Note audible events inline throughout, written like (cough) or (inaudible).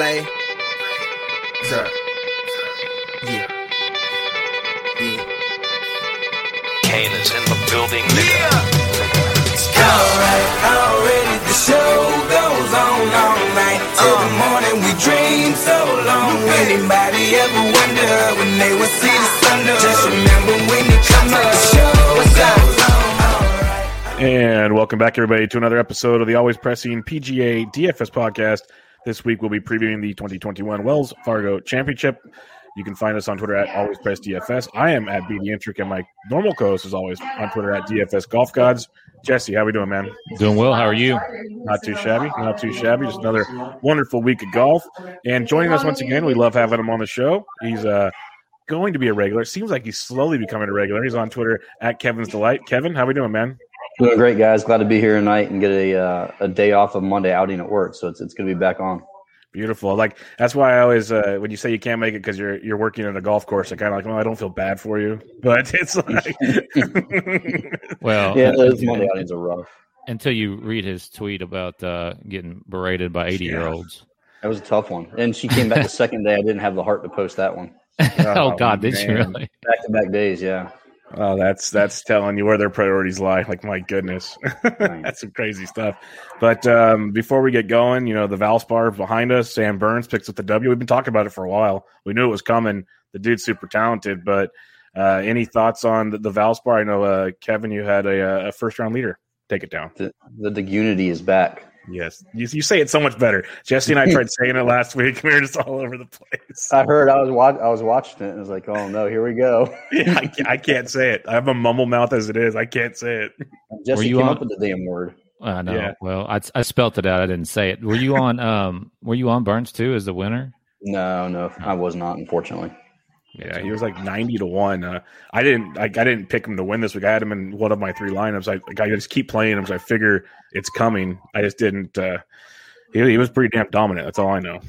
Lay. Sir. Yeah. Yeah. Kane is in the building, nigga. Alright, already the show goes on all night. Till the uh. morning we dream so long. Anybody ever wonder when they would see the sun? Just remember when you come up, the show goes on. And welcome back, everybody, to another episode of the Always Pressing PGA DFS podcast. This week, we'll be previewing the 2021 Wells Fargo Championship. You can find us on Twitter at Always Press DFS. I am at BD Intric, and my normal co-host is always on Twitter at DFS Golf Gods. Jesse, how we doing, man? Doing well. How are you? Not too shabby. Not too shabby. Just another wonderful week of golf. And joining us once again, we love having him on the show. He's uh, going to be a regular. It seems like he's slowly becoming a regular. He's on Twitter at Kevin's Delight. Kevin, how are we doing, man? Doing great, guys. Glad to be here tonight and get a uh, a day off of Monday outing at work. So it's it's going to be back on. Beautiful. Like that's why I always uh, when you say you can't make it because you're you're working at a golf course, I kind of like, well, I don't feel bad for you, (laughs) but it's like, (laughs) Well, Yeah, those until, Monday outings are rough. until you read his tweet about uh, getting berated by 80 year olds. That was a tough one. And she came back the (laughs) second day. I didn't have the heart to post that one. oh, God, did you really? Back to back days, yeah. Oh, that's that's telling you where their priorities lie. Like, my goodness, (laughs) that's some crazy stuff. But um, before we get going, you know, the Valspar behind us, Sam Burns picks up the W. We've been talking about it for a while. We knew it was coming. The dude's super talented, but uh, any thoughts on the, the Valspar? I know, uh, Kevin, you had a, a first round leader. Take it down. The, the, the unity is back. Yes, you, you say it so much better. Jesse and I tried (laughs) saying it last week. We were just all over the place. I heard. I was wa- I was watching it and I was like, oh no, here we go. (laughs) Yeah, I, can't, I can't say it. I have a mumble mouth as it is. I can't say it. Jesse you came on- up with the damn word. I know. Yeah. Well, I, I spelt it out. I didn't say it. Were you on? Um, were you on Burns too as the winner? No, no, I was not. Unfortunately, Yeah, he was like ninety to one. Uh, I didn't. I, I didn't pick him to win this week. I had him in one of my three lineups. I like, I just keep playing him, so I figure it's coming. I just didn't. Uh, he, he was pretty damn dominant. That's all I know.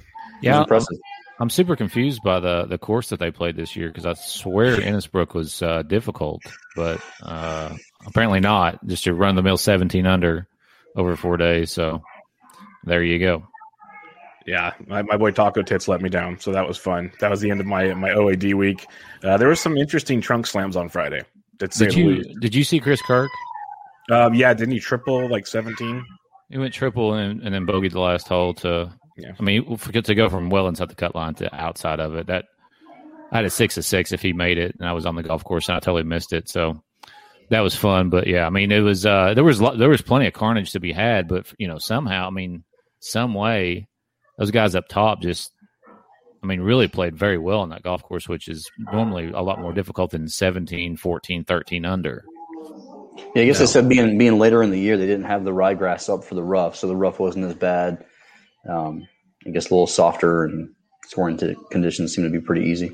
Yeah, I'm, impressive. I'm super confused by the the course that they played this year because I swear Innisbrook was uh, difficult, but uh, apparently not. Just to run the mill 17 under over four days. So there you go. Yeah, my, my boy Taco Tits let me down, so that was fun. That was the end of my my OAD week. Uh, there was some interesting trunk slams on Friday. Did you did you see Chris Kirk? Um, yeah, didn't he triple like seventeen? He went triple and, and then bogeyed the last hole to. Yeah. I mean, forget to go from well inside the cut line to outside of it. That I had a six of six if he made it, and I was on the golf course and I totally missed it. So that was fun. But yeah, I mean, it was uh, there was there was plenty of carnage to be had, but you know, somehow, I mean, some way, those guys up top just. I mean, really played very well on that golf course, which is normally a lot more difficult than 17, 14, 13 under. Yeah, I guess they said being being later in the year, they didn't have the ryegrass up for the rough, so the rough wasn't as bad. Um, I guess a little softer and scoring conditions seem to be pretty easy.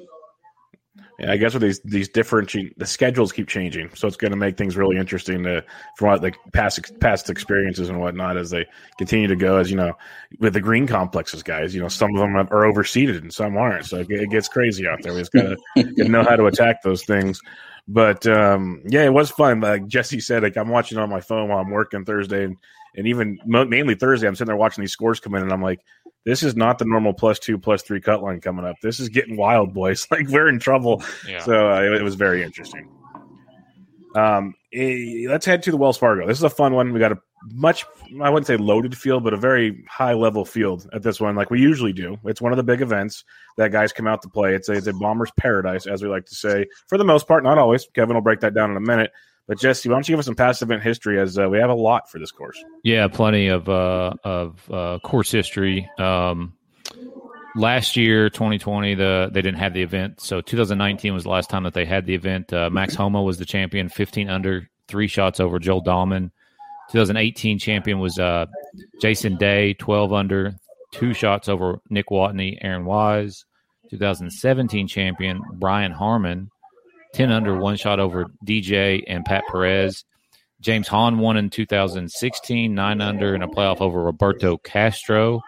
Yeah, I guess with these these different the schedules keep changing, so it's going to make things really interesting to from what like past past experiences and whatnot as they continue to go. As you know, with the green complexes, guys, you know some of them are overseeded and some aren't, so it, it gets crazy out there. We just got (laughs) to know how to attack those things. But um, yeah, it was fun. Like Jesse said, like I'm watching on my phone while I'm working Thursday, and, and even mo- mainly Thursday, I'm sitting there watching these scores come in, and I'm like, this is not the normal plus two, plus three cut line coming up. This is getting wild, boys. (laughs) Like we're in trouble. Yeah. So uh, it, it was very interesting. Um, eh, let's head to the Wells Fargo. This is a fun one. We got a much, I wouldn't say loaded field, but a very high level field at this one, like we usually do. It's one of the big events that guys come out to play. It's a, it's a bomber's paradise, as we like to say, for the most part, not always. Kevin will break that down in a minute. But Jesse, why don't you give us some past event history as uh, we have a lot for this course? Yeah, plenty of uh, of uh, course history. Um, last year, 2020, the they didn't have the event, so 2019 was the last time that they had the event. Uh, Max Homa was the champion, 15 under, three shots over Joel Dahmen. 2018 champion was uh, Jason Day, 12 under, two shots over Nick Watney, Aaron Wise. 2017 champion Brian Harman, 10 under, one shot over DJ and Pat Perez. James Hahn won in 2016, nine under in a playoff over Roberto Castro.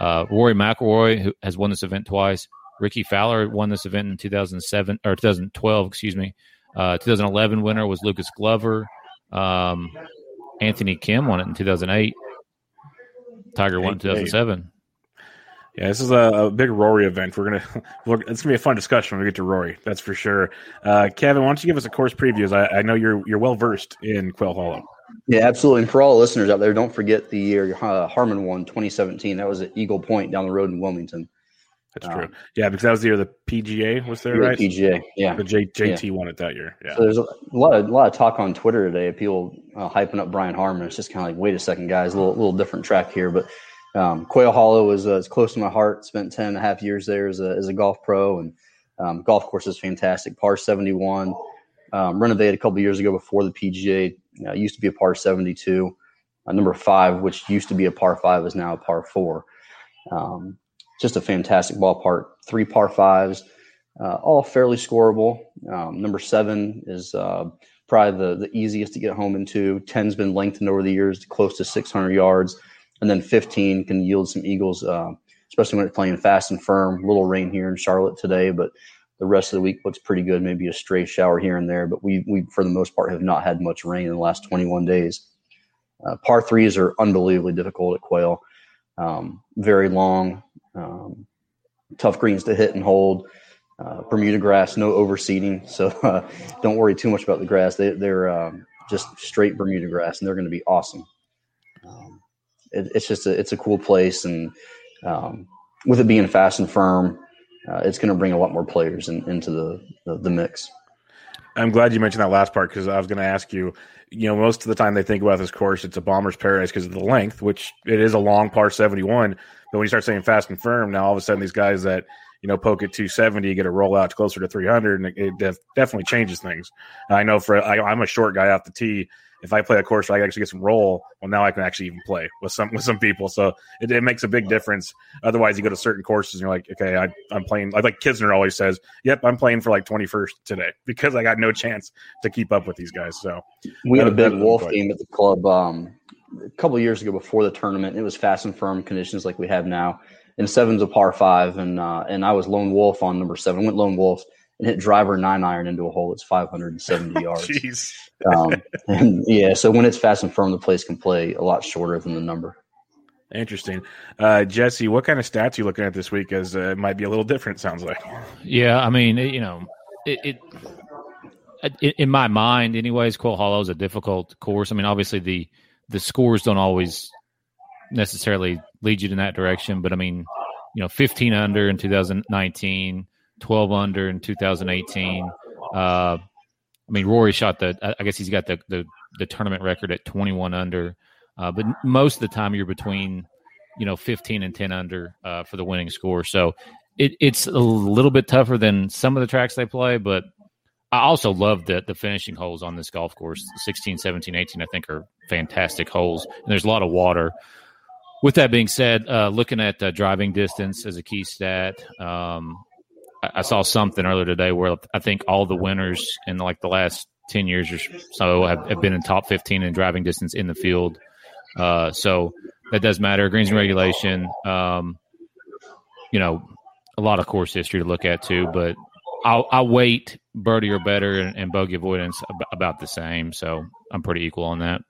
Uh, Rory McIlroy who has won this event twice. Rickie Fowler won this event in 2007 or 2012, excuse me. Uh, 2011 winner was Lucas Glover. Um, Anthony Kim won it in 2008. Tiger won in Hey, hey. 2007. Yeah, this is a, a big Rory event. We're gonna, (laughs) we're, it's gonna be a fun discussion when we get to Rory. That's for sure. Uh, Kevin, why don't you give us a course previews? I, I know you're you're well versed in Quail Hollow. Yeah, absolutely. And for all the listeners out there, don't forget the year uh, Harman won 2017. That was at Eagle Point down the road in Wilmington. That's true. Um, yeah, because that was the year the PGA was there, right? PGA, yeah. The J, JT yeah. won it that year. Yeah. So there's a lot of a lot of talk on Twitter today. People uh, hyping up Brian Harman. It's just kind of like, wait a second, guys, a little little different track here. But um, Quail Hollow is uh, close to my heart. Spent 10 and a half years there as a, as a golf pro, and um, golf course is fantastic. Par 71, um, renovated a couple years ago before the PGA. Uh, used to be a par 72. Uh, number five, which used to be a par five, is now a par four. Um, just a fantastic ballpark. Three par fives, uh, all fairly scoreable. Um, number seven is uh, probably the, the easiest to get home into. 10's been lengthened over the years to close to 600 yards. And then 15 can yield some eagles, uh, especially when it's playing fast and firm. Little rain here in Charlotte today, but the rest of the week looks pretty good. Maybe a stray shower here and there, but we, we for the most part, have not had much rain in the last 21 days. Uh, par threes are unbelievably difficult at Quail. Um, very long, um, tough greens to hit and hold. Uh, Bermuda grass, no overseeding, (laughs) so uh, don't worry too much about the grass. They, are um, just straight Bermuda grass, and they're going to be awesome. It, it's just a it's a cool place, and um, with it being fast and firm, uh, it's going to bring a lot more players in, into the, the, the mix. I'm glad you mentioned that last part because I was going to ask you. You know, most of the time they think about this course, it's a bomber's paradise because of the length, which it is a long par 71. But when you start saying fast and firm, now all of a sudden these guys that you know poke at 270 get a roll out closer to 300, and it, it def- definitely changes things. I know for I, I'm a short guy off the tee. If I play a course where I actually get some roll, well, now I can actually even play with some with some people. So it, it makes a big difference. Otherwise, you go to certain courses and you're like, okay, I, I'm playing. Like Kisner always says, "Yep, I'm playing for like 21st today (laughs) because I got no chance to keep up with these guys." So we had a big wolf game at the club um, a couple years ago before the tournament. It was fast and firm conditions like we have now. And seven's a par five, and uh, and I was lone wolf on number seven. Went lone wolf and hit driver nine iron into a hole. It's 570 (laughs) yards. Jeez. um, (laughs) and yeah, so when it's fast and firm, the place can play a lot shorter than the number. Interesting, uh, Jesse. What kind of stats you looking at this week? As uh, it might be a little different. Sounds like. Yeah, I mean, it, you know, it, it, in my mind, anyways. Quail Hollow is a difficult course. I mean, obviously the the scores don't always necessarily lead you in that direction, but I mean, you know, 15 under in 2019, 12 under in 2018. Uh, I mean, Rory shot the. I guess he's got the the, the tournament record at 21 under. Uh, but most of the time, you're between, you know, 15 and 10 under uh, for the winning score. So it, it's a little bit tougher than some of the tracks they play, but I also love the the finishing holes on this golf course. 16, 17, 18, I think are fantastic holes, and there's a lot of water. With that being said, uh, looking at uh, driving distance as a key stat, um, I, I, saw something earlier today where I think all the winners in like the last ten years or so have, have been in top fifteen in driving distance in the field. Uh, so that does matter. Greens and regulation, um, you know, a lot of course history to look at too, but I'll, I'll wait birdie or better and, and bogey avoidance about the same. So I'm pretty equal on that.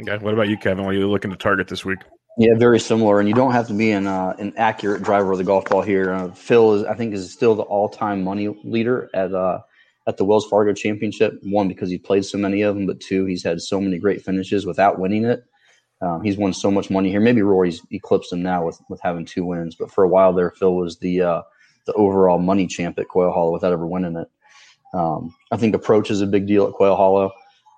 Okay. What about you, Kevin? What are you looking to target this week? Yeah, very similar. And you don't have to be an uh, an accurate driver of the golf ball here. Uh, Phil is, I think, is still the all time money leader at uh, at the Wells Fargo Championship. One because he played so many of them, but two, he's had so many great finishes without winning it. Um, he's won so much money here. Maybe Rory's eclipsed him now with with having two wins, but for a while there, Phil was the uh, the overall money champ at Quail Hollow without ever winning it. Um, I think approach is a big deal at Quail Hollow.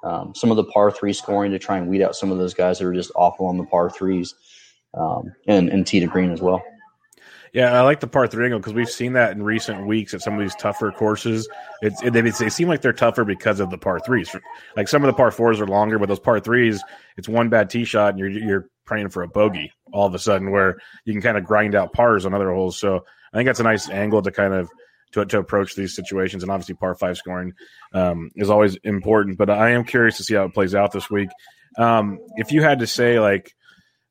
Um, some of the par three scoring to try and weed out some of those guys that are just awful on the par threes, um, and and tee to green as well. Yeah, I like the par three angle because we've seen that in recent weeks at some of these tougher courses. It's it, they, they seem like they're tougher because of the par threes. Like some of the par fours are longer, but those par threes, it's one bad tee shot and you're you're praying for a bogey all of a sudden, where you can kind of grind out pars on other holes. So I think that's a nice angle to kind of to, to approach these situations. And obviously, par five scoring um, is always important. But I am curious to see how it plays out this week. Um, if you had to say, like,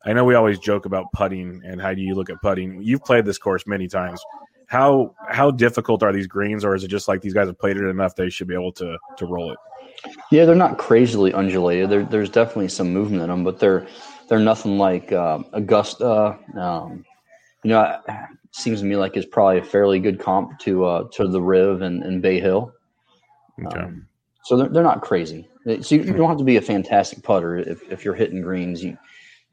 I know we always joke about putting and how do you look at putting. You've played this course many times. How how difficult are these greens, or is it just like these guys have played it enough they should be able to to roll it? Yeah, they're not crazily undulated. There, there's definitely some movement in them, but they're they're nothing like uh, Augusta, um, you know, seems to me like it's probably a fairly good comp to uh, to the Riv and, and Bay Hill. Okay. Um, so they're, they're not crazy. So you, you don't have to be a fantastic putter if, if you're hitting greens. You,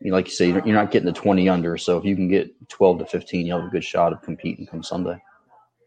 you like you say, you're not getting the 20 under. So if you can get 12 to 15, you'll have a good shot of competing come Sunday.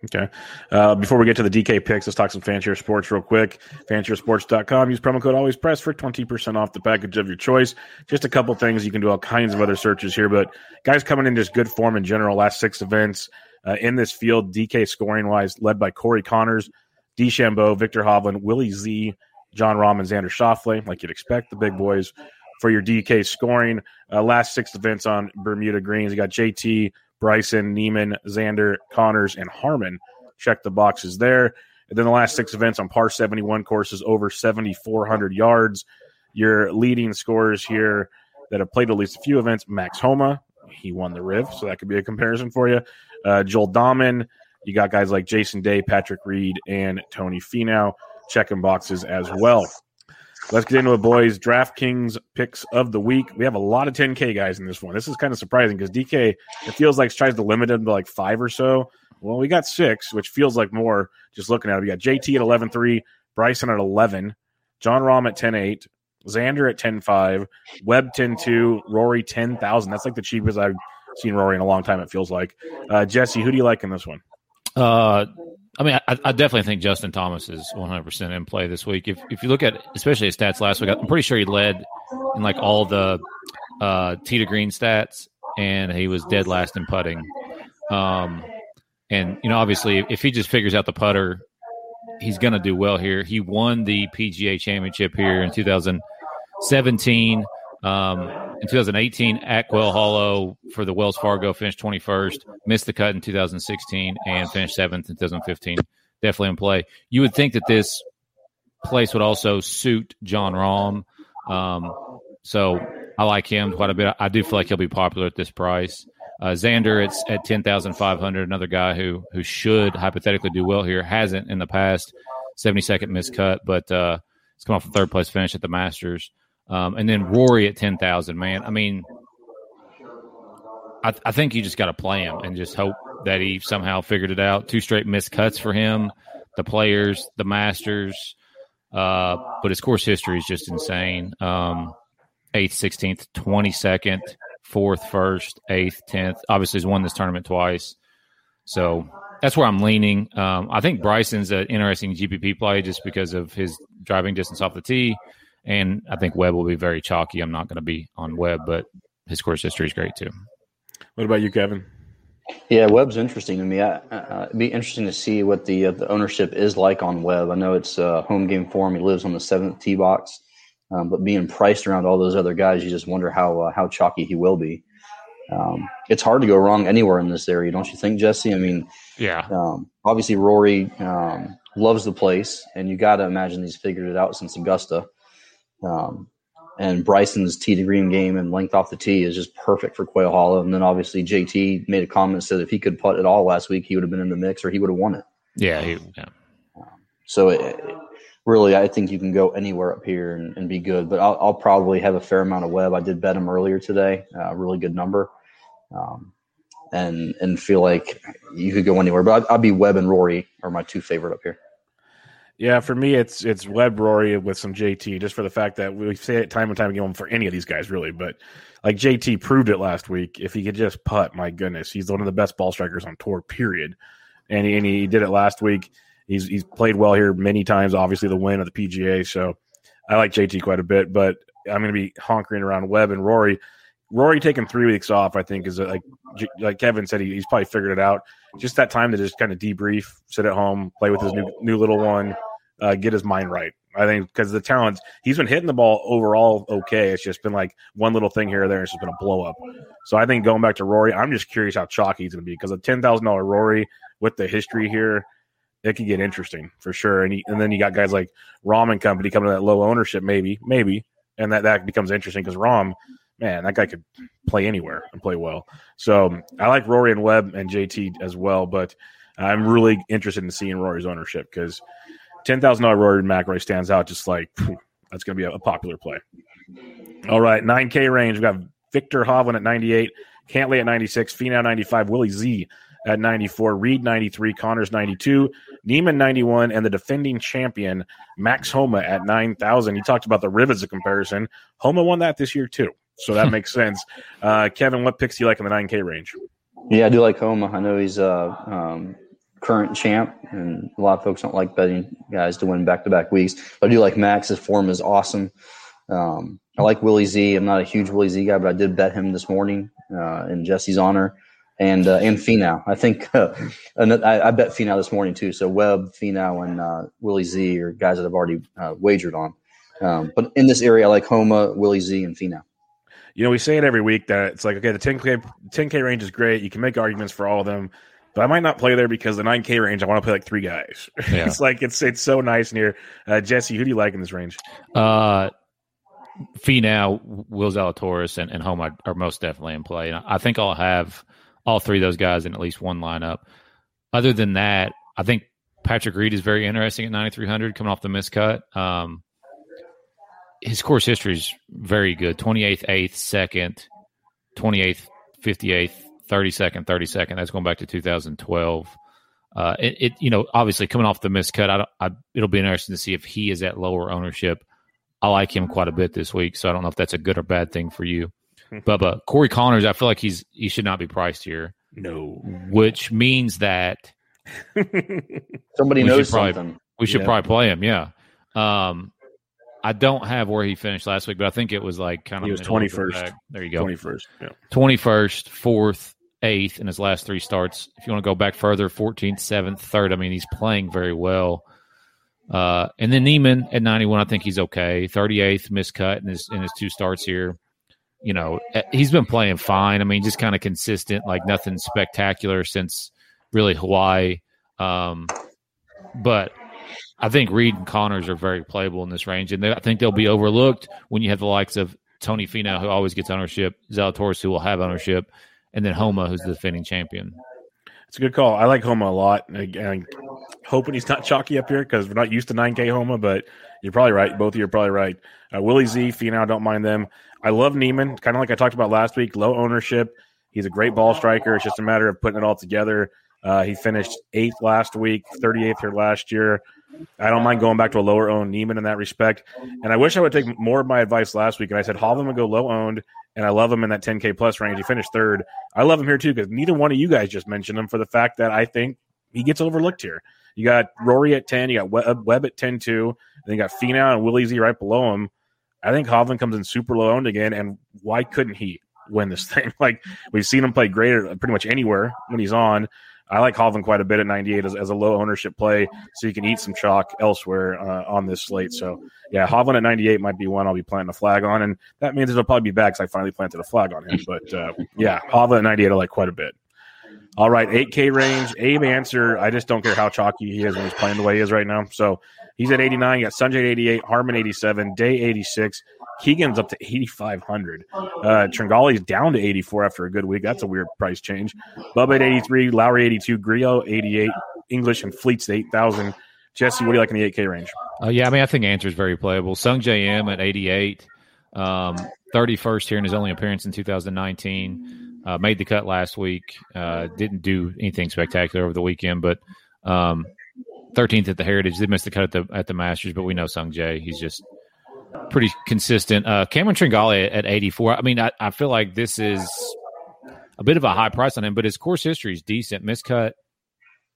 Okay. Uh, before we get to the DK picks, let's talk some Fancier Sports real quick. FancierSports.com. Use promo code AlwaysPress for 20% off the package of your choice. Just a couple things. You can do all kinds of other searches here, but guys coming in just good form in general. Last six events uh, in this field, DK scoring wise, led by Corey Conners, DeChambeau, Viktor Hovland, Willie Z, Jon Rahm, and Xander Schauffele, like you'd expect, the big boys for your DK scoring. Uh, last six events on Bermuda Greens, you got JT, Bryson, Niemann, Xander, Conners, and Harman. Check the boxes there. And then the last six events on par 71 courses over 7,400 yards. Your leading scorers here that have played at least a few events Max Homa, he won the Riv, so that could be a comparison for you. Uh, Joel Dahmen, you got guys like Jason Day, Patrick Reed, and Tony Finau checking boxes as well. Let's get into it, boys. DraftKings picks of the week. We have a lot of 10K guys in this one. This is kind of surprising because DK, it feels like tries to limit them to like five or so. Well, we got six, which feels like more just looking at it. We got JT at 11 3, Bryson at 11, Jon Rahm at 10 8, Xander at 10 5, Webb 10 2, Rory 10,000. That's like the cheapest I've seen Rory in a long time, it feels like. Uh, Jesse, who do you like in this one? Uh, I mean, I, I, definitely think Justin Thomas is 100% in play this week. If if you look at especially his stats last week, I'm pretty sure he led in like all the uh, green stats, and he was dead last in putting. Um, and you know, obviously, if he just figures out the putter, he's going to do well here. He won the PGA Championship here in 2017. Um, in 2018, at Quail Hollow for the Wells Fargo finished 21st, missed the cut in 2016, and finished seventh in 2015. Definitely in play. You would think that this place would also suit Jon Rahm. Um, so I like him quite a bit. I do feel like he'll be popular at this price. Uh, Xander, it's at ten thousand five hundred. Another guy who who should hypothetically do well here hasn't in the past. Seventy second miscut, but uh, it's come off a third place finish at the Masters. Um, and then Rory at ten thousand. Man, I mean, I, I think you just got to play him and just hope that he somehow figured it out. Two straight missed cuts for him. The players, the Masters, uh, but his course history is just insane. Um, eighth, sixteenth, twenty second, fourth, first, eighth, tenth. Obviously, he's won this tournament twice, so that's where I'm leaning. Um, I think Bryson's an interesting GPP play just because of his driving distance off the tee. And I think Webb will be very chalky. I'm not going to be on Webb, but his course history is great too. What about you, Kevin? Yeah, Webb's interesting to me. I, uh, it'd be interesting to see what the uh, the ownership is like on Webb. I know it's uh, home game for him. He lives on the seventh tee box, um, but being priced around all those other guys, you just wonder how uh, how chalky he will be. Um, it's hard to go wrong anywhere in this area, don't you think, Jesse? I mean, yeah. Um, obviously, Rory um, loves the place, and you got to imagine he's figured it out since Augusta. Um, and Bryson's tee to green game and length off the tee is just perfect for Quail Hollow. And then obviously JT made a comment said if he could putt at all last week, he would have been in the mix or he would have won it. Yeah, he, yeah. So it, it, really, I think you can go anywhere up here and, and be good. But I'll, I'll, probably have a fair amount of Webb. I did bet him earlier today, a uh, really good number, um, and and feel like you could go anywhere. But I'd, I'd be Webb and Rory are my two favorite up here. Yeah, for me, it's it's Webb Rory with some JT, just for the fact that we say it time and time again for any of these guys, really. But like JT proved it last week. If he could just putt, my goodness, he's one of the best ball strikers on tour. Period. And he, and he did it last week. He's he's played well here many times. Obviously, the win of the PGA. So I like JT quite a bit. But I'm going to be honkering around Webb and Rory. Rory taking three weeks off, I think, is like like Kevin said, he, he's probably figured it out. Just that time to just kind of debrief, sit at home, play with his new new little one uh, get his mind right. I think because the talent, he's been hitting the ball overall okay. It's just been like one little thing here or there. It's just been a blow up. So I think going back to Rory, I'm just curious how chalky he's going to be because a ten thousand dollar Rory with the history here, it could get interesting for sure. And he, and then you got guys like Rahm and company coming to that low ownership, maybe, maybe, and that that becomes interesting because Rahm, man, that guy could play anywhere and play well. So um, I like Rory and Webb and JT as well, but I'm really interested in seeing Rory's ownership because ten thousand dollar Rory McIlroy stands out. Just like that's going to be a, a, popular play. All right, nine K range. We've got Viktor Hovland at ninety eight, Cantlay at 96, Finau 95, Willie Z at 94, Reed 93, Conners 92, Niemann 91, and the defending champion Max Homa at 9,000. You talked about the rivets of comparison. Homa won that this year too, so that makes sense. Uh, Kevin, what picks do you like in the 9K range? Yeah, I do like Homa. I know he's a um, current champ, and a lot of folks don't like betting guys to win back to back weeks. But I do like Max. His form is awesome. Um, I like Willie Z. I'm not a huge Willie Z guy, but I did bet him this morning uh, in Jesse's honor. And uh, and Finau, I think (laughs) uh, I, I, bet Finau this morning too. So Webb, Finau, and uh, Willie Z are guys that I've already uh, wagered on. Um, but in this area, I like Homa, Willie Z, and Finau. You know, we say it every week that it's like okay, the 10k 10k range is great. You can make arguments for all of them, but I might not play there because the 9k range, I want to play like three guys. (laughs) Yeah. it's like it's it's so nice in here. Uh, Jesse, who do you like in this range? Uh, Finau, Will Zalatoris, and, and Homa are most definitely in play. And I think I'll have all three of those guys in at least one lineup. Other than that, I think Patrick Reed is very interesting at 9,300 coming off the miscut. Um, his course history is very good 28th, 8th, 2nd, 28th, 58th, 32nd, 32nd. That's going back to 2012. Uh, it, it, you know, obviously coming off the miscut, I, don't I, it'll be interesting to see if he is at lower ownership. I like him quite a bit this week, so I don't know if that's a good or bad thing for you. Bubba Corey Conners, I feel like he's he should not be priced here. No, which means that (laughs) somebody knows probably, something. We should yeah. probably play him. Yeah. Um, I don't have where he finished last week, but I think it was like kind of he was twenty first. There you go, twenty first, twenty first, fourth, eighth in his last three starts. If you want to go back further, fourteenth, seventh, third. I mean, he's playing very well. Uh, and then Niemann at ninety one, I think he's okay. Thirty eighth miscut in his in his two starts here you know, eh, he's been playing fine. I mean, just kind of consistent, like nothing spectacular since really Hawaii. Um, but I think Reed and Connors are very playable in this range, and they, I think they'll be overlooked when you have the likes of Tony Finau, who always gets ownership, Zalatoris, who will have ownership, and then Homa, who's the defending champion. It's a good call. I like Homa a lot. And hoping he's not chalky up here because we're not used to 9K Homa, but you're probably right. Both of you are probably right. Uh, Willie Z, Finau, don't mind them. I love Niemann, kind of like I talked about last week. Low ownership. He's a great ball striker. It's just a matter of putting it all together. Uh, he finished eighth last week, 38th here last year. I don't mind going back to a lower owned Niemann in that respect. And I wish I would take more of my advice last week. And I said, Hovland would go low owned, and I love him in that 10K plus range. He finished third. I love him here too because neither one of you guys just mentioned him for the fact that I think he gets overlooked here. You got Rory at 10, you got Webb, uh, Webb at 10 too, and you got Finau and Willie Z right below him. I think Hovland comes in super low owned again, and why couldn't he win this thing? (laughs) Like we've seen him play great pretty much anywhere when he's on. I like Hovland quite a bit at 98 as, as, a low ownership play, so you can eat some chalk elsewhere uh, on this slate. So yeah, Hovland at 98 might be one I'll be planting a flag on, and that means it'll probably be back because I finally planted a flag on him. But uh, yeah, Hovland at 98 I like quite a bit. All right, 8K range. Abe Ancer. I just don't care how chalky he is when he's playing the way he is right now. So he's at 89. You got Sungjae at 88, Harman 87, Day 86. Keegan's up to 8,500. Uh, Tringale's down to 84 after a good week. That's a weird price change. Bubba at 83, Lowry 82, Grillo 88, English and Fleets 8,000. Jesse, what do you like in the 8K range? Uh, yeah, I mean, I think Ancer is very playable. Sungjae Im at 88, um, 31st here in his only appearance in 2019. Uh, made the cut last week. Uh, didn't do anything spectacular over the weekend, but um, 13th at the Heritage. They missed the cut at the at the Masters, but we know Sungjae. He's just pretty consistent. Uh, Cameron Tringale at 84. I mean, I, I feel like this is a bit of a high price on him, but his course history is decent. Miscut,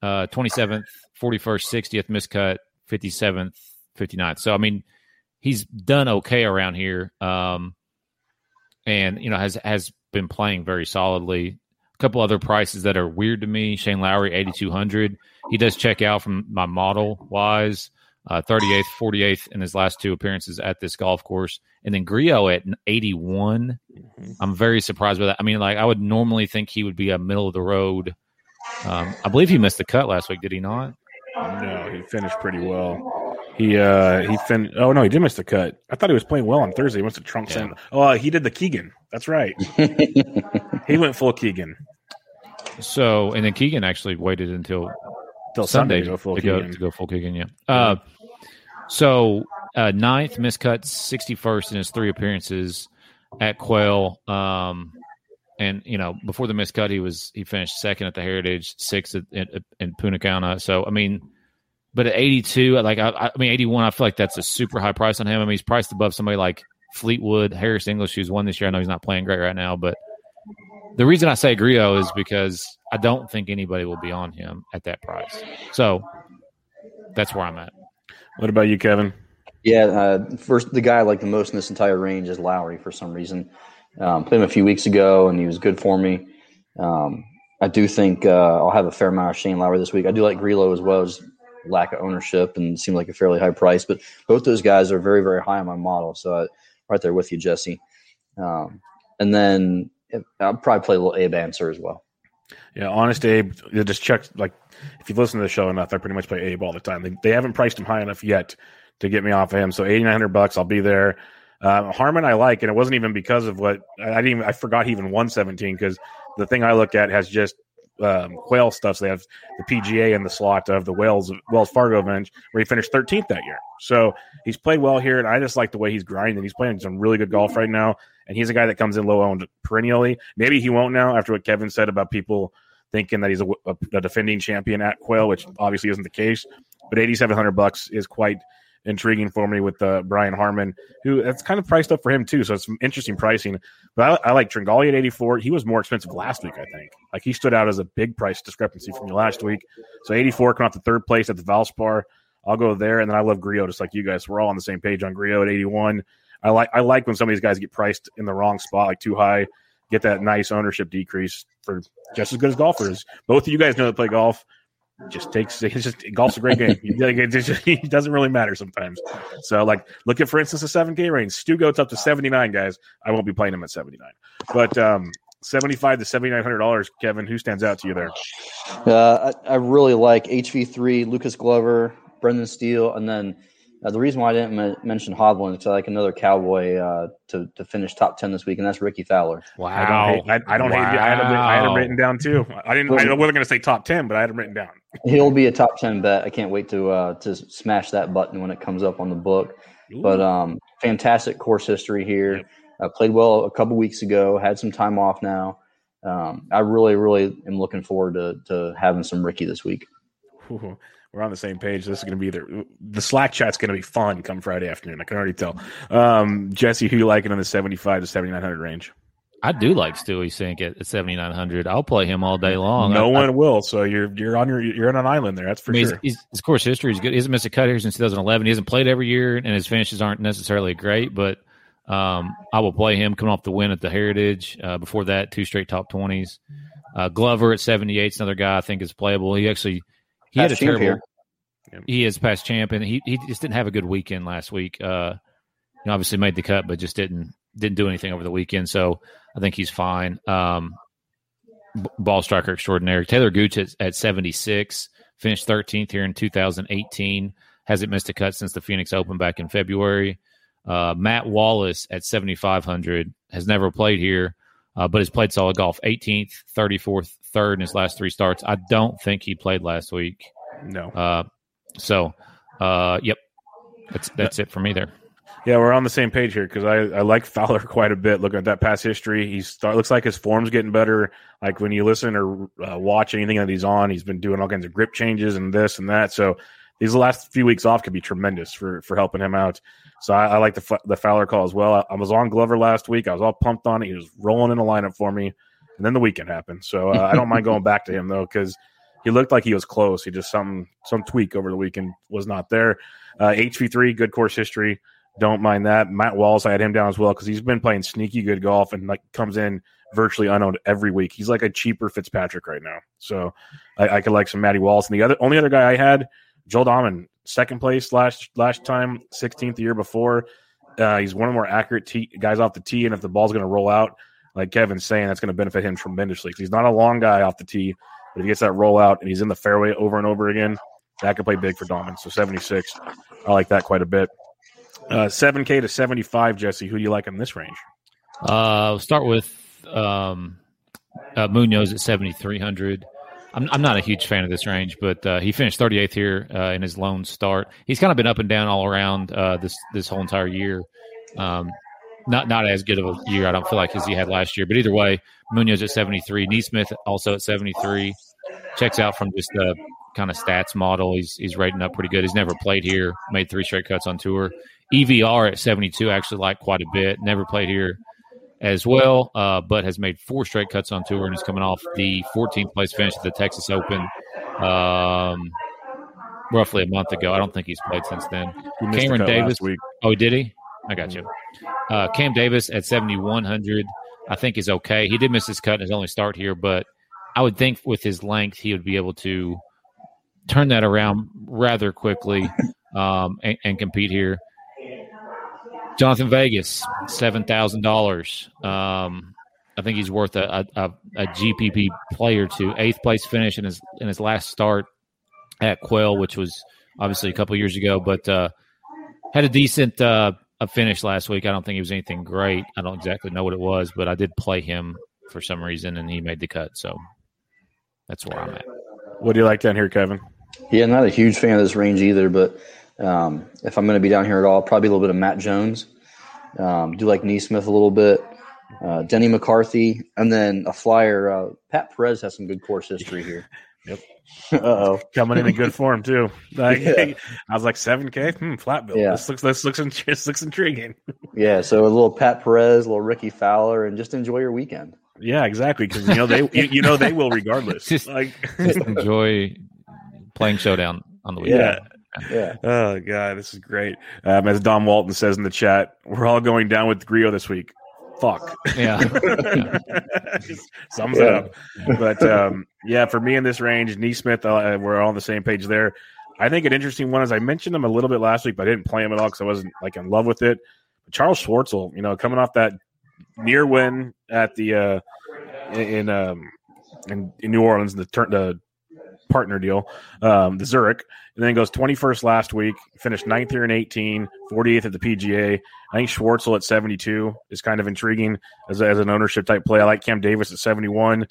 uh, 27th, 41st, 60th, miscut, 57th, 59th. So, I mean, he's done okay around here. Um, and, you know, has, has been playing very solidly. A couple other prices that are weird to me. Shane Lowry, 8,200. He does check out from my model wise. Uh, 38th, 48th in his last two appearances at this golf course. And then Grillo at 81. Mm-hmm. I'm very surprised by that. I mean, like, I would normally think he would be a middle of the road. Um, I believe he missed the cut last week, did he not? No, he finished pretty well. He uh he fin. Oh no, he did miss the cut. I thought he was playing well on Thursday. He must have trunk yeah. Oh, uh, he did the Keegan. That's right. (laughs) he went full Keegan. So and then Keegan actually waited until until Sunday, Sunday to, go full to, go, to go full Keegan. Yeah. Uh, so uh, ninth miscut, sixty first in his three appearances at Quail. Um, and you know before the miscut, he was he finished second at the Heritage, sixth at, at, in Punta So I mean, but at 82, like I, I mean 81, I feel like that's a super high price on him. I mean, he's priced above somebody like Fleetwood, Harris English, who's won this year. I know he's not playing great right now, but the reason I say Grillo is because I don't think anybody will be on him at that price. So that's where I'm at. What about you, Kevin? Yeah, uh, first the guy I like the most in this entire range is Lowry for some reason. Um, played him a few weeks ago, and he was good for me. Um, I do think uh, I'll have a fair amount of Shane Lowry this week. I do like Grillo as well, just lack of ownership and seem like a fairly high price. But both those guys are very, very high on my model. So I, right there with you, Jesse. Um, and then I'll probably play a little Abe Ancer as well. Yeah, honest Abe, you just check like if you've listened to the show enough, I pretty much play Abe all the time. They, they haven't priced him high enough yet to get me off of him. So eighty nine hundred bucks, I'll be there. Uh, Harman, I like, and it wasn't even because of what I didn't. Even, I forgot he even won seventeen because the thing I look at has just um, whale stuff. So they have the PGA in the slot of the Wells Wells Fargo event where he finished 13th that year. So he's played well here, and I just like the way he's grinding. He's playing some really good golf right now, and he's a guy that comes in low owned perennially. Maybe he won't now after what Kevin said about people thinking that he's a, a, a defending champion at Quail, which obviously isn't the case. But 8,700 bucks is quite intriguing for me with uh, Brian Harman, who that's kind of priced up for him too. So it's interesting pricing. But I, I like Tringale at 84. He was more expensive last week, I think. Like he stood out as a big price discrepancy from me last week. So 84 coming off the third place at the Valspar. I'll go there, and then I love Grillo just like you guys. We're all on the same page on Grillo at 81. I like I like when some of these guys get priced in the wrong spot, like too high, get that nice ownership decrease for just as good as golfers. Both of you guys know that play golf just takes (laughs) it's just golf's a great game. it, just, (laughs) doesn't really matter sometimes. So like look at for instance the seven K range. Stu goes up to seventy nine guys. I won't be playing him at seventy nine. But um seventy five to seventy nine hundred dollars, Kevin, who stands out to you there? Uh, I, I really like HV three, Lucas Glover, Brendan Steele, and then the reason why I didn't m- mention Hovland is I like another Cowboy uh, to to finish top ten this week, and that's Rickie Fowler. Wow, I don't hate. I, I don't wow. hate. I had, him, I had him written down too. I didn't. I wasn't going to say top ten, but I had him written down. He'll be a top ten bet. I can't wait to uh, to smash that button when it comes up on the book. Ooh. But um, fantastic course history here. Yep. I played well a couple weeks ago. Had some time off now. Um, I really, really am looking forward to to having some Ricky this week. Ooh we're on the same page. This is going to be the the Slack chat's going to be fun come Friday afternoon. I can already tell. Um, Jesse, who you liking in the seventy five to seventy nine hundred range? I do like Stewie Cink at, at seventy nine hundred. I'll play him all day long. No I, one I, will. So you're you're on your you're on an island there. That's for I mean, sure. His, his course history is good. He hasn't missed a cut here since 2011. He hasn't played every year, and his finishes aren't necessarily great. But um, I will play him coming off the win at the Heritage. Uh, before that, two straight top twenties. Uh, Glover at seventy eight is another guy I think is playable. He actually he had a terrible. Here. He is past champion. He he just didn't have a good weekend last week. Uh, you know, obviously made the cut, but just didn't didn't do anything over the weekend. So I think he's fine. Um, ball striker extraordinary. Taylor Gooch at, at 76, finished 13th here in 2018. Hasn't missed a cut since the Phoenix Open back in February. Uh, Matt Wallace at 7,500 has never played here, uh, but has played solid golf. 18th, 34th, third in his last three starts. I don't think he played last week. No. Uh, so, uh, yep, that's that's it for me there. Yeah, we're on the same page here because I, I like Fowler (laughs) quite a bit. Looking at that past history, he start, looks like his form's getting better. Like when you listen or uh, watch anything that he's on, he's been doing all kinds of grip changes and this and that. So these last few weeks off could be tremendous for for helping him out. So I, I like the the Fowler call as well. I, I, was on Glover last week. I was all pumped on it. He was rolling in the lineup for me, and then the weekend happened. So uh, I don't mind going back to him though because he looked like he was close. He just some some tweak over the weekend was not there. Uh, HV3, good course history. Don't mind that. Matt Wallace, I had him down as well because he's been playing sneaky good golf and like comes in virtually unowned every week. He's like a cheaper Fitzpatrick right now. So I, I could like some Matty Wallace. And the other only other guy I had, Joel Dahmen, second place last last time, 16th the year before. Uh, he's one of the more accurate tee, guys off the tee, and if the ball's going to roll out, like Kevin's saying, that's going to benefit him tremendously. Because he's not a long guy off the tee, but if he gets that rollout and he's in the fairway over and over again, that could play big for Dahmen. So 76, I like that quite a bit. Uh, 7K to 75, Jesse. Who do you like in this range? Uh, start with um, uh, Munoz at 7,300. I'm, I'm not a huge fan of this range, but uh, he finished 38th here uh, in his lone start. He's kind of been up and down all around uh, this this whole entire year. Um, not not as good of a year. I don't feel like as he had last year. But either way, Munoz at seventy three, NeSmith also at seventy three. Checks out from just the kind of stats model. He's he's rating up pretty good. He's never played here. Made three straight cuts on tour. EVR at seventy two actually like quite a bit. Never played here as well, uh, but has made four straight cuts on tour and is coming off the 14th place finish at the Texas Open. Um, roughly a month ago. I don't think he's played since then. He missed the Cameron Davis. Oh, did he? I got you. Uh, Cam Davis at 7,100, I think is okay. He did miss his cut in his only start here, but I would think with his length, he would be able to turn that around rather quickly (laughs) um, and, and compete here. Jhonattan Vegas, seven thousand dollars. Um, I think he's worth a, a, a GPP player to eighth place finish in his in his last start at Quail, which was obviously a couple years ago, but uh, had a decent uh, a finish last week. I don't think it was anything great. I don't exactly know what it was, but I did play him for some reason, and he made the cut. So that's where I'm at. What do you like down here, Kevin? Yeah, not a huge fan of this range either, but um, if I'm going to be down here at all, probably a little bit of Matt Jones. Um, do like NeSmith a little bit, uh, Denny McCarthy, and then a flyer. Uh, Pat Perez has some good course history here. (laughs) Yep. (laughs) uh oh. Coming in in good form too. Like, (laughs) Yeah. I was like seven K. Hmm, flat bill. Yeah. This looks this looks this looks intriguing. (laughs) Yeah, so a little Pat Perez, a little Ricky Fowler, and just enjoy your weekend. Yeah, exactly. Because you know they you, you know they will regardless. Just- like Just enjoy playing Showdown on the weekend. yeah. Yeah. Oh god, this is great. Um, as Don Walton says in the chat, we're all going down with Grillo this week. Fuck. Yeah. (laughs) Just sums it up. But um, yeah, for me in this range, NeSmith, uh, we're all on the same page there. I think an interesting one is I mentioned him a little bit last week, but I didn't play him at all because I wasn't like in love with it. But Charl Schwartzel, you know, coming off that near win at the uh, in um, in, in New Orleans, the turn the partner deal, um, the Zurich, and then goes 21st last week, finished ninth here in 18, 48th at the PGA. I think Schwartzel at 72 is kind of intriguing as, as an ownership type play. I like Cam Davis at 71.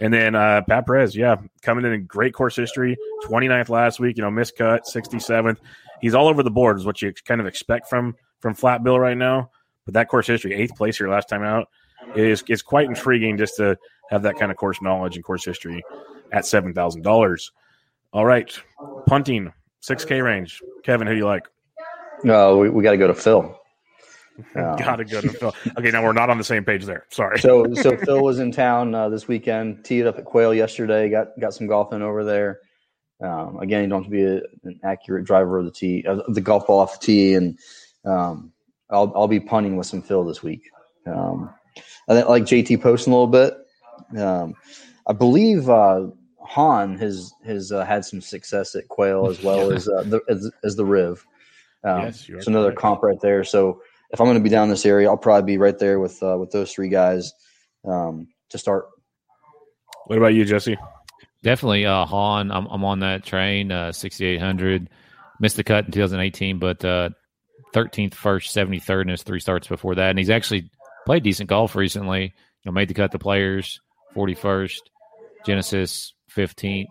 And then uh, Pat Perez, yeah, coming in in great course history, 29th last week, you know, miscut, 67th. He's all over the board, is what you kind of expect from from Flat Bill right now. But that course history, eighth place here last time out, is is quite intriguing just to have that kind of course knowledge and course history at seven thousand dollars. All right, punting, six K range. Kevin, who do you like? No, we, we got to go to Phil. (laughs) Um, Gotta go to Phil. Okay, now we're not on the same page there. Sorry. so so (laughs) Phil was in town uh, this weekend. Teed up at Quail yesterday. Got got some golf in over there. Um, again, you don't have to be a, an accurate driver of the tee, of the golf ball off the tee, and um, I'll I'll be punting with some Phil this week. Um, I think like JT posting a little bit. Um, I believe uh, Hahn has has uh, had some success at Quail as well as uh, the as, as the Riv. Um, Yes, it's another correct. comp right there. So if I'm going to be down this area, I'll probably be right there with uh, with those three guys um, to start. What about you, Jesse? Definitely, uh, Hahn. I'm, I'm on that train. Uh, 6,800. Missed the cut in 2018, but uh, 13th, first, 73rd in his three starts before that. And he's actually played decent golf recently. You know, made the cut to players, 41st, Genesis, 15th.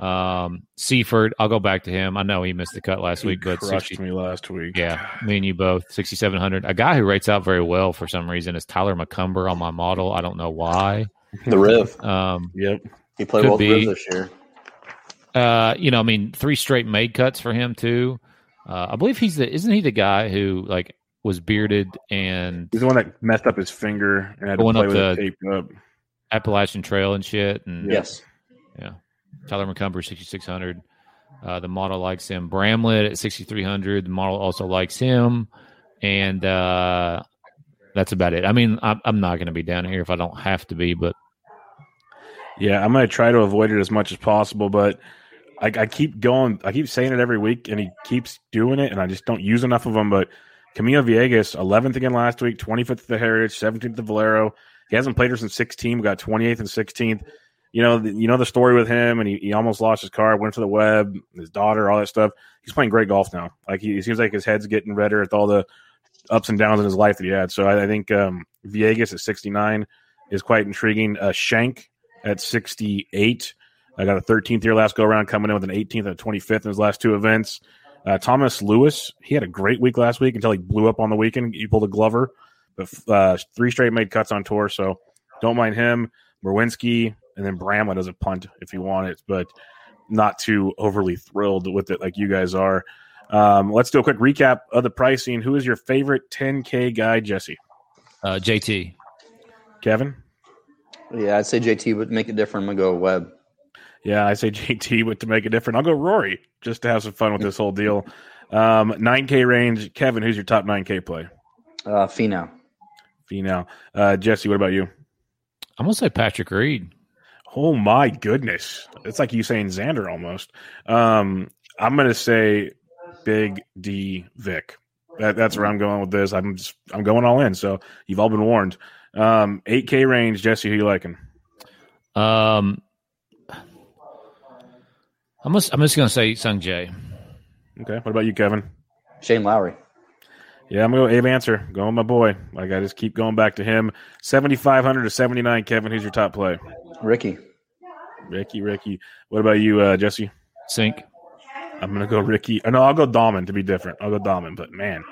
Um, Seaford, I'll go back to him. I know he missed the cut last week, He but crushed 60, me last week. yeah, me and you both, 6,700. A guy who rates out very well for some reason is Tyler McCumber on my model. I don't know why. The Riv, Um, Yep. he played Could well with the this year. uh, you know, I mean, three straight made cuts for him too. Uh, I believe he's the isn't he the guy who like was bearded and He's the one that messed up his finger and had to Going play up with it the- taped up. Appalachian Trail and shit. And Yes, yeah, Tyler McCumber sixty six hundred. Uh, the model likes him. Bramlett at sixty three hundred. The model also likes him, and uh, that's about it. I mean, I'm, I'm not going to be down here if I don't have to be, but Yeah, I'm gonna try to avoid it as much as possible, but I, I keep going. I keep saying it every week, and he keeps doing it, and I just don't use enough of them. But Camilo Villegas, 11th again last week, 25th at the Heritage, 17th at Valero. He hasn't played her since 16. We got 28th and 16th. You know, the, you know the story with him, and he, he almost lost his car, went to the web, his daughter, all that stuff. He's playing great golf now. Like he, seems like his head's getting redder with all the ups and downs in his life that he had. So I, I think um, Villegas at 69 is quite intriguing. Uh, Schenk at 68. I got a 13th year last go around, coming in with an 18th and a 25th in his last two events. Uh, Thomas Lewis, he had a great week last week until he blew up on the weekend. He pulled a Glover, but uh, three straight made cuts on tour, so don't mind him. Merwinski and then Bramlett as a punt if you want it, but not too overly thrilled with it like you guys are. Um, let's do a quick recap of the pricing. Who is your favorite 10K guy, Jesse? Uh, JT. Kevin? Yeah, I'd say JT but make it different. I'm gonna go Webb. Yeah, I say (laughs) JT, but to make it different, I'll go Rory just to have some fun with this whole deal. Um, 9K range. Kevin, who's your top 9K play? Uh, Finau. Finau. Uh, Jesse, what about you? I'm gonna say Patrick Reed. Oh my goodness. It's like you saying Xander almost. Um, I'm gonna say Big D Vic. That, that's where I'm going with this. I'm just, I'm going all in. So you've all been warned. Um, 8K range, Jesse, who you liking? Um, I'm just, I'm just gonna say Sungjae. Okay. What about you, Kevin? Shane Lowry. Yeah, I'm gonna go Abe Ancer. Going with my boy. Like I just keep going back to him. 7,500 to 79. Kevin, who's your top play? Rickie. Rickie, Rickie. What about you, uh, Jesse? Cink. I'm gonna go Rickie. Uh, no, I'll go Dahmen to be different. I'll go Dahmen, but man,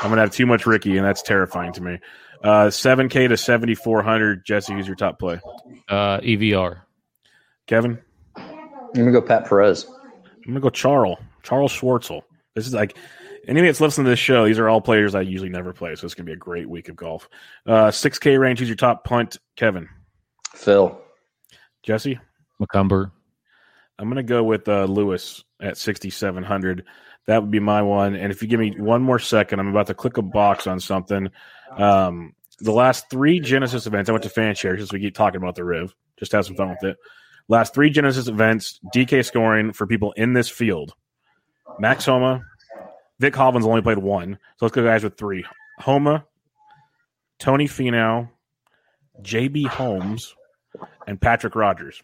I'm gonna have too much Rickie, and that's terrifying to me. Uh, 7K to 7,400. Jesse, who's your top play? Uh, EVR. Kevin, I'm gonna go Pat Perez. I'm gonna go Charl. Charl Schwartzel. This is like anybody that's listening to this show. These are all players I usually never play, so it's gonna be a great week of golf. Uh, 6K range. Who's your top punt? Kevin, Phil. Jesse. McCumber. I'm gonna go with uh, Lewis at 6,700. That would be my one. And if you give me one more second, I'm about to click a box on something. Um, the last three Genesis events, I went to fan share since we keep talking about the Riv. Just have some fun with it. Last three Genesis events, DK scoring for people in this field. Max Homa, Vic Hovland's only played one. So let's go guys with three. Homa, Tony Finau, JB Holmes, and Patrick Rodgers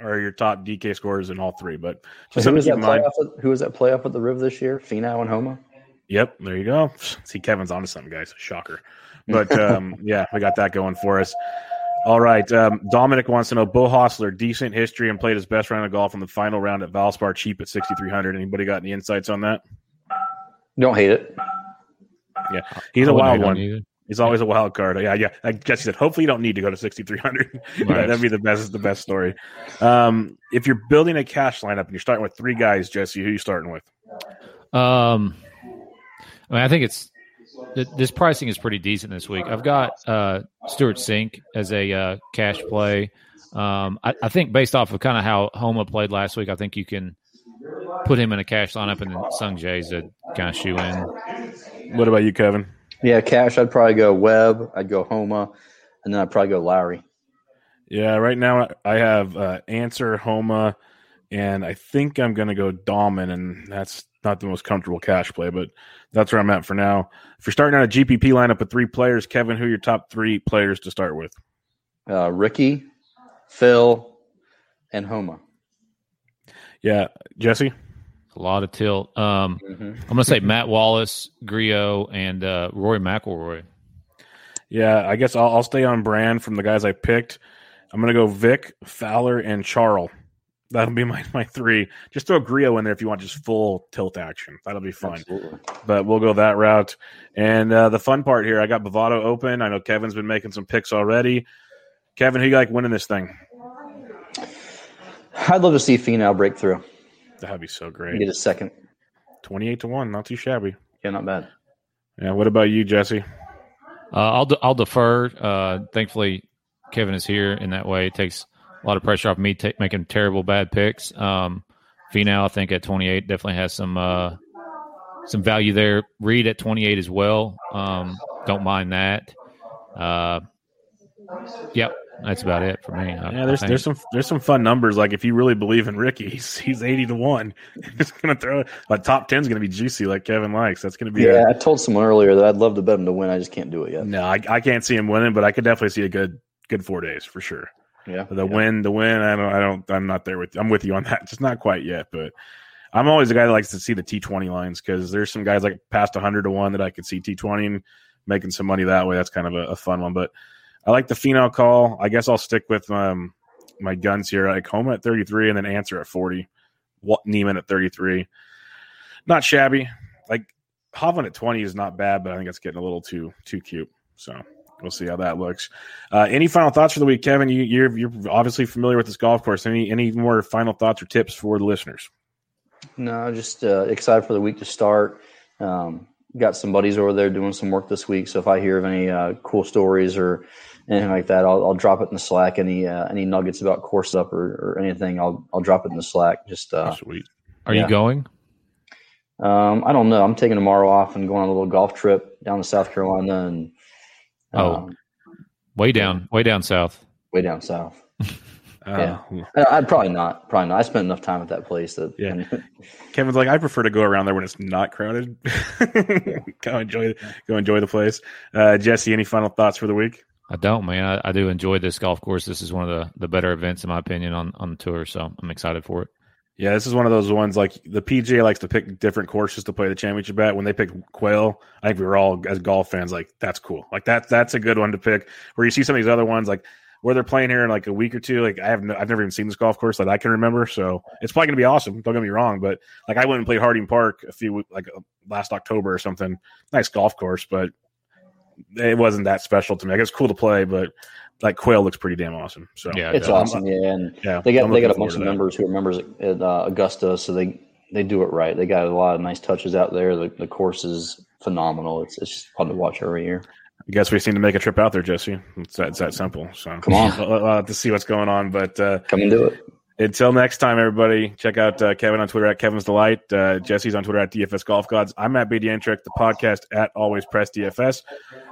are your top DK scorers in all three. But just who was that playoff? At, who was that playoff at the Riv this year? Finau and Homa. Yep, there you go. (laughs) See, Kevin's onto something, guys. Shocker. But um, (laughs) yeah, we got that going for us. All right. Um, Dominic wants to know Beau Hossler, decent history and played his best round of golf in the final round at Valspar, cheap at 6,300. Anybody got any insights on that? Don't hate it. Yeah, he's I a wild one. He's always a wild card. Yeah, yeah. I guess he said, hopefully you don't need to go to 6,300. (laughs) Right. That'd be the best, the best story. Um, if you're building a cash lineup and you're starting with three guys, Jesse, who are you starting with? Um, I mean, I think it's th- this pricing is pretty decent this week. I've got uh, Stewart Cink as a uh, cash play. Um, I, I think based off of kind of how Homa played last week, I think you can put him in a cash lineup, and then Sungjae's a kind of shoe in. What about you, Kevin? Yeah, cash. I'd probably go Webb. I'd go Homa, and then I'd probably go Lowry. Yeah, right now I have uh, Ancer, Homa, and I think I'm going to go Dahmen, and that's not the most comfortable cash play, but that's where I'm at for now. If you're starting out a GPP lineup with three players, Kevin, who are your top three players to start with? Uh, Rickie, Phil, and Homa. Yeah, Jesse. A lot of tilt. Um, Mhm. I'm going to say Matt Wallace, Grillo, and uh, Rory McIlroy. Yeah, I guess I'll, I'll stay on brand from the guys I picked. I'm going to go Vic, Fowler, and Charl. That'll be (laughs) my, my three. Just throw Grillo in there if you want just full tilt action. That'll be fun. Absolutely. but we'll go that route. And uh, the fun part here, I got Bovado open. I know Kevin's been making some picks already. Kevin, who you like winning this thing? I'd love to see Finau break through That'd be so great. get a second. Twenty-eight to one, not too shabby. Yeah, not bad. Yeah. What about you, Jesse? Uh, I'll de- I'll defer. Uh, thankfully, Kevin is here. In that way, it takes a lot of pressure off me ta- making terrible bad picks. Um, Finau, I think at 28 definitely has some uh, some value there. Reed at 28 as well. Um, don't mind that. Uh, yep, that's about it for me. I- Yeah, there's there's some there's some fun numbers. Like if you really believe in Rickie, (laughs) he's, he's eighty to one. (laughs) He's gonna throw like top ten's gonna be juicy, like Kevin likes. That's gonna be Yeah, I told someone earlier that I'd love to bet him to win. I just can't do it yet. no. I, I can't see him winning, but I could definitely see a good good four days for sure. Yeah, The yeah. win, the win. I don't, I don't, I'm not there with. I'm with you on that. Just not quite yet, but I'm always the guy that likes to see the T20 lines because there's some guys like past 100 to one that I could see T20 and making some money that way. That's kind of a, a fun one. But I like the Finau call. I guess I'll stick with um, my guns here. Like Homa at 33 and then Ancer at 40. What Niemann at 33. Not shabby. Like Hovland at 20 is not bad, but I think it's getting a little too too cute. So we'll see how that looks. Uh, any final thoughts for the week, Kevin? You, you're you're obviously familiar with this golf course. Any any more final thoughts or tips for the listeners? No, just uh, excited for the week to start. Um, got some buddies over there doing some work this week. So if I hear of any uh, cool stories or anything like that, I'll, I'll drop it in the Slack. Any uh, any nuggets about course up or, or anything, I'll I'll drop it in the Slack. Just uh, Sweet. Are Yeah. you going? um, I don't know. I'm taking tomorrow off and going on a little golf trip down to South Carolina and Oh. um, Way down, way down south. way down south. (laughs) Uh, I, I'd probably not. Probably not. I spent enough time at that place that Yeah. (laughs) Kevin's like, I prefer to go around there when it's not crowded. (laughs) go enjoy, go enjoy the place. Uh, Jesse, any final thoughts for the week? I don't, man. I, I do enjoy this golf course. This is one of the, the better events, in my opinion, on, on the tour. So I'm excited for it. Yeah, this is one of those ones like the PGA likes to pick different courses to play the championship at. When they picked Quail, I think we were all as golf fans like, that's cool. Like that, that's a good one to pick. Where you see some of these other ones like where they're playing here in like a week or two. Like I have, no, I've never even seen this golf course that I can remember. So it's probably gonna be awesome. Don't get me wrong, but like I went and played Harding Park a few like uh, last October or something. Nice golf course, but it wasn't that special to me. Like, it's cool to play, but like Quail looks pretty damn awesome. So Yeah, it's Yeah. awesome. Yeah, and yeah, they got I'm they got a bunch of members who are members at, at uh, Augusta, so they they do it right. They got a lot of nice touches out there. The, the course is phenomenal. It's it's just fun to watch every year. I guess we seem to make a trip out there, Jesse. It's that, it's that simple. So Come on. (laughs) We'll, we'll have to see what's going on. But uh, Come and do it. until next time, everybody, check out uh, Kevin on Twitter at Kevin's Delight. Uh, Jesse's on Twitter at DFS Golf Gods. I'm at BDentrek, the podcast at Always Press DFS.